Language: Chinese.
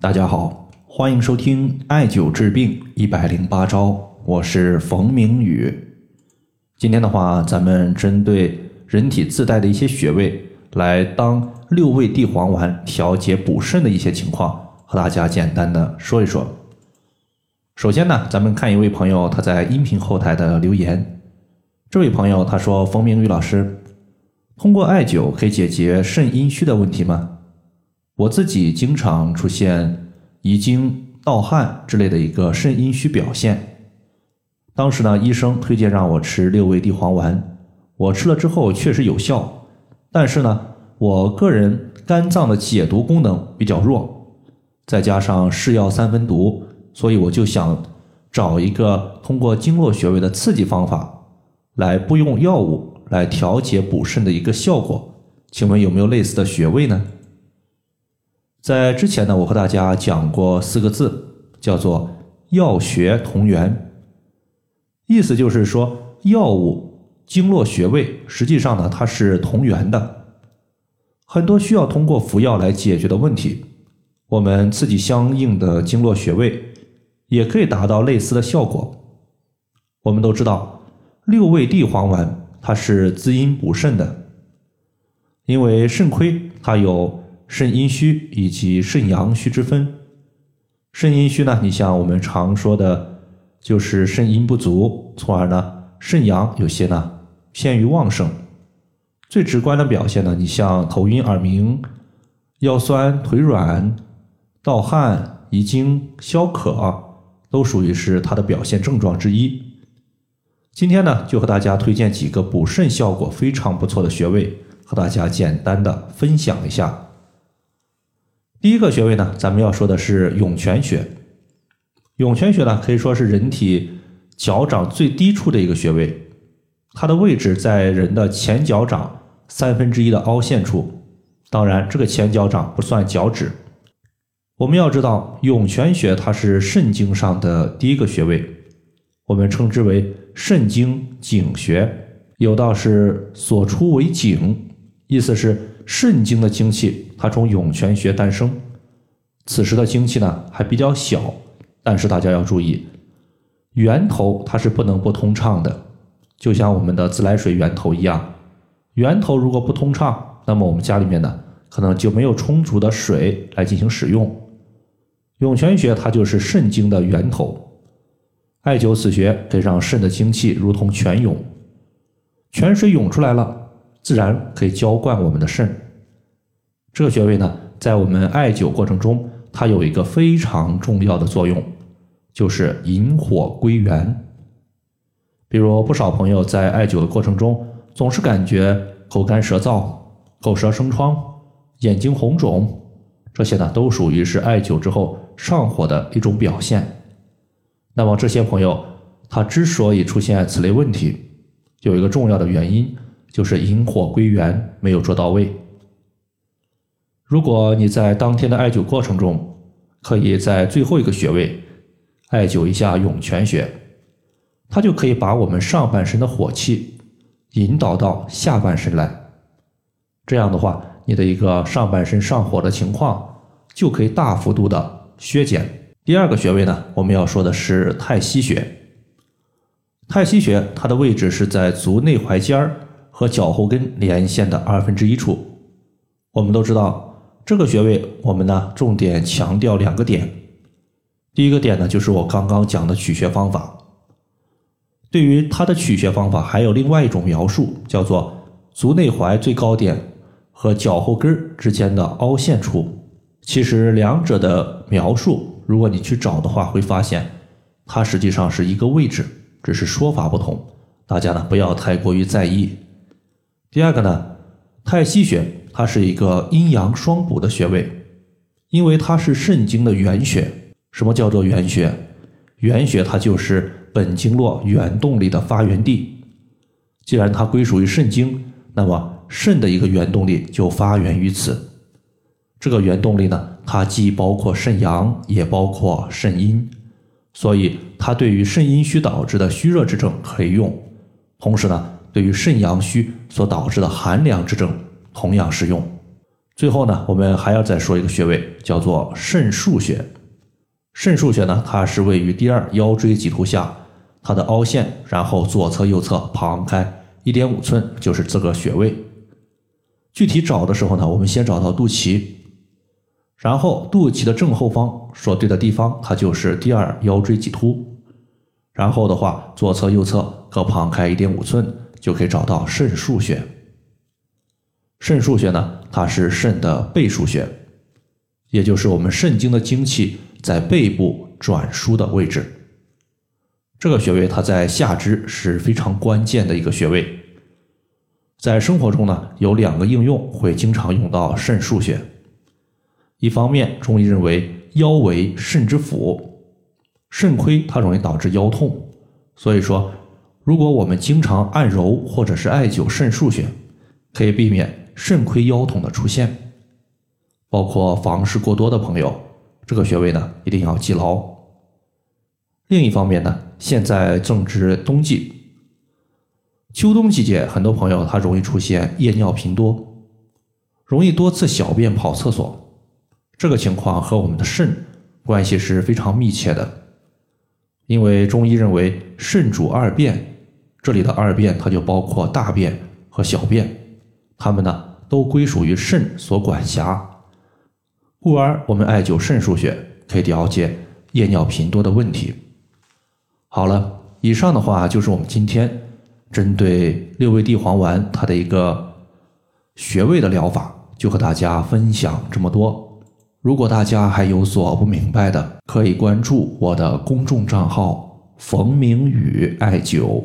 大家好，欢迎收听艾灸治病一百零八招，我是冯明宇。今天的话，咱们针对人体自带的一些穴位，来当六味地黄丸调节补肾的一些情况，和大家简单的说一说。首先呢，咱们看一位朋友他在音频后台的留言。这位朋友他说：“冯明宇老师，通过艾灸可以解决肾阴虚的问题吗？”我自己经常出现遗精、盗汗之类的一个肾阴虚表现。当时呢，医生推荐让我吃六味地黄丸，我吃了之后确实有效。但是呢，我个人肝脏的解毒功能比较弱，再加上是药三分毒，所以我就想找一个通过经络穴位的刺激方法，来不用药物来调节补肾的一个效果。请问有没有类似的穴位呢？在之前呢，我和大家讲过四个字，叫做“药穴同源”，意思就是说，药物、经络穴位实际上呢，它是同源的。很多需要通过服药来解决的问题，我们刺激相应的经络穴位，也可以达到类似的效果。我们都知道，六味地黄丸它是滋阴补肾的，因为肾亏它有。肾阴虚以及肾阳虚之分，肾阴虚呢，你像我们常说的，就是肾阴不足，从而呢，肾阳有些呢偏于旺盛。最直观的表现呢，你像头晕耳鸣、腰酸腿软、盗汗、遗精、消渴，都属于是它的表现症状之一。今天呢，就和大家推荐几个补肾效果非常不错的穴位，和大家简单的分享一下。第一个穴位呢，咱们要说的是涌泉穴。涌泉穴呢，可以说是人体脚掌最低处的一个穴位，它的位置在人的前脚掌三分之一的凹陷处。当然，这个前脚掌不算脚趾。我们要知道，涌泉穴它是肾经上的第一个穴位，我们称之为肾经井穴。有道是所出为井，意思是。肾经的精气，它从涌泉穴诞生。此时的精气呢还比较小，但是大家要注意，源头它是不能不通畅的，就像我们的自来水源头一样。源头如果不通畅，那么我们家里面呢可能就没有充足的水来进行使用。涌泉穴它就是肾经的源头，艾灸此穴可以让肾的精气如同泉涌，泉水涌出来了。自然可以浇灌我们的肾。这个穴位呢，在我们艾灸过程中，它有一个非常重要的作用，就是引火归元。比如不少朋友在艾灸的过程中，总是感觉口干舌燥、口舌生疮、眼睛红肿，这些呢都属于是艾灸之后上火的一种表现。那么这些朋友他之所以出现此类问题，有一个重要的原因。就是引火归元没有做到位。如果你在当天的艾灸过程中，可以在最后一个穴位艾灸一下涌泉穴，它就可以把我们上半身的火气引导到下半身来。这样的话，你的一个上半身上火的情况就可以大幅度的削减。第二个穴位呢，我们要说的是太溪穴。太溪穴它的位置是在足内踝尖儿。和脚后跟连线的二分之一处，我们都知道这个穴位，我们呢重点强调两个点。第一个点呢，就是我刚刚讲的取穴方法。对于它的取穴方法，还有另外一种描述，叫做足内踝最高点和脚后跟之间的凹陷处。其实两者的描述，如果你去找的话，会发现它实际上是一个位置，只是说法不同。大家呢不要太过于在意。第二个呢，太溪穴它是一个阴阳双补的穴位，因为它是肾经的原穴。什么叫做原穴？原穴它就是本经络原动力的发源地。既然它归属于肾经，那么肾的一个原动力就发源于此。这个原动力呢，它既包括肾阳，也包括肾阴，所以它对于肾阴虚导致的虚热之症可以用。同时呢。对于肾阳虚所导致的寒凉之症，同样适用。最后呢，我们还要再说一个穴位，叫做肾腧穴。肾腧穴呢，它是位于第二腰椎棘突下，它的凹陷，然后左侧、右侧旁开一点五寸，就是这个穴位。具体找的时候呢，我们先找到肚脐，然后肚脐的正后方所对的地方，它就是第二腰椎棘突。然后的话，左侧、右侧各旁开一点五寸，就可以找到肾腧穴。肾腧穴呢，它是肾的背腧穴，也就是我们肾经的精气在背部转输的位置。这个穴位它在下肢是非常关键的一个穴位。在生活中呢，有两个应用会经常用到肾腧穴。一方面，中医认为腰为肾之府，肾亏它容易导致腰痛，所以说，如果我们经常按揉或者是艾灸肾腧穴，可以避免。肾亏腰痛的出现，包括房事过多的朋友，这个穴位呢一定要记牢。另一方面呢，现在正值冬季，秋冬季节，很多朋友他容易出现夜尿频多，容易多次小便跑厕所，这个情况和我们的肾关系是非常密切的。因为中医认为肾主二便，这里的二便它就包括大便和小便。它们呢都归属于肾所管辖，故而我们艾灸肾腧穴可以了解夜尿频多的问题。好了，以上的话就是我们今天针对六味地黄丸它的一个穴位的疗法，就和大家分享这么多。如果大家还有所不明白的，可以关注我的公众账号“冯明宇艾灸”，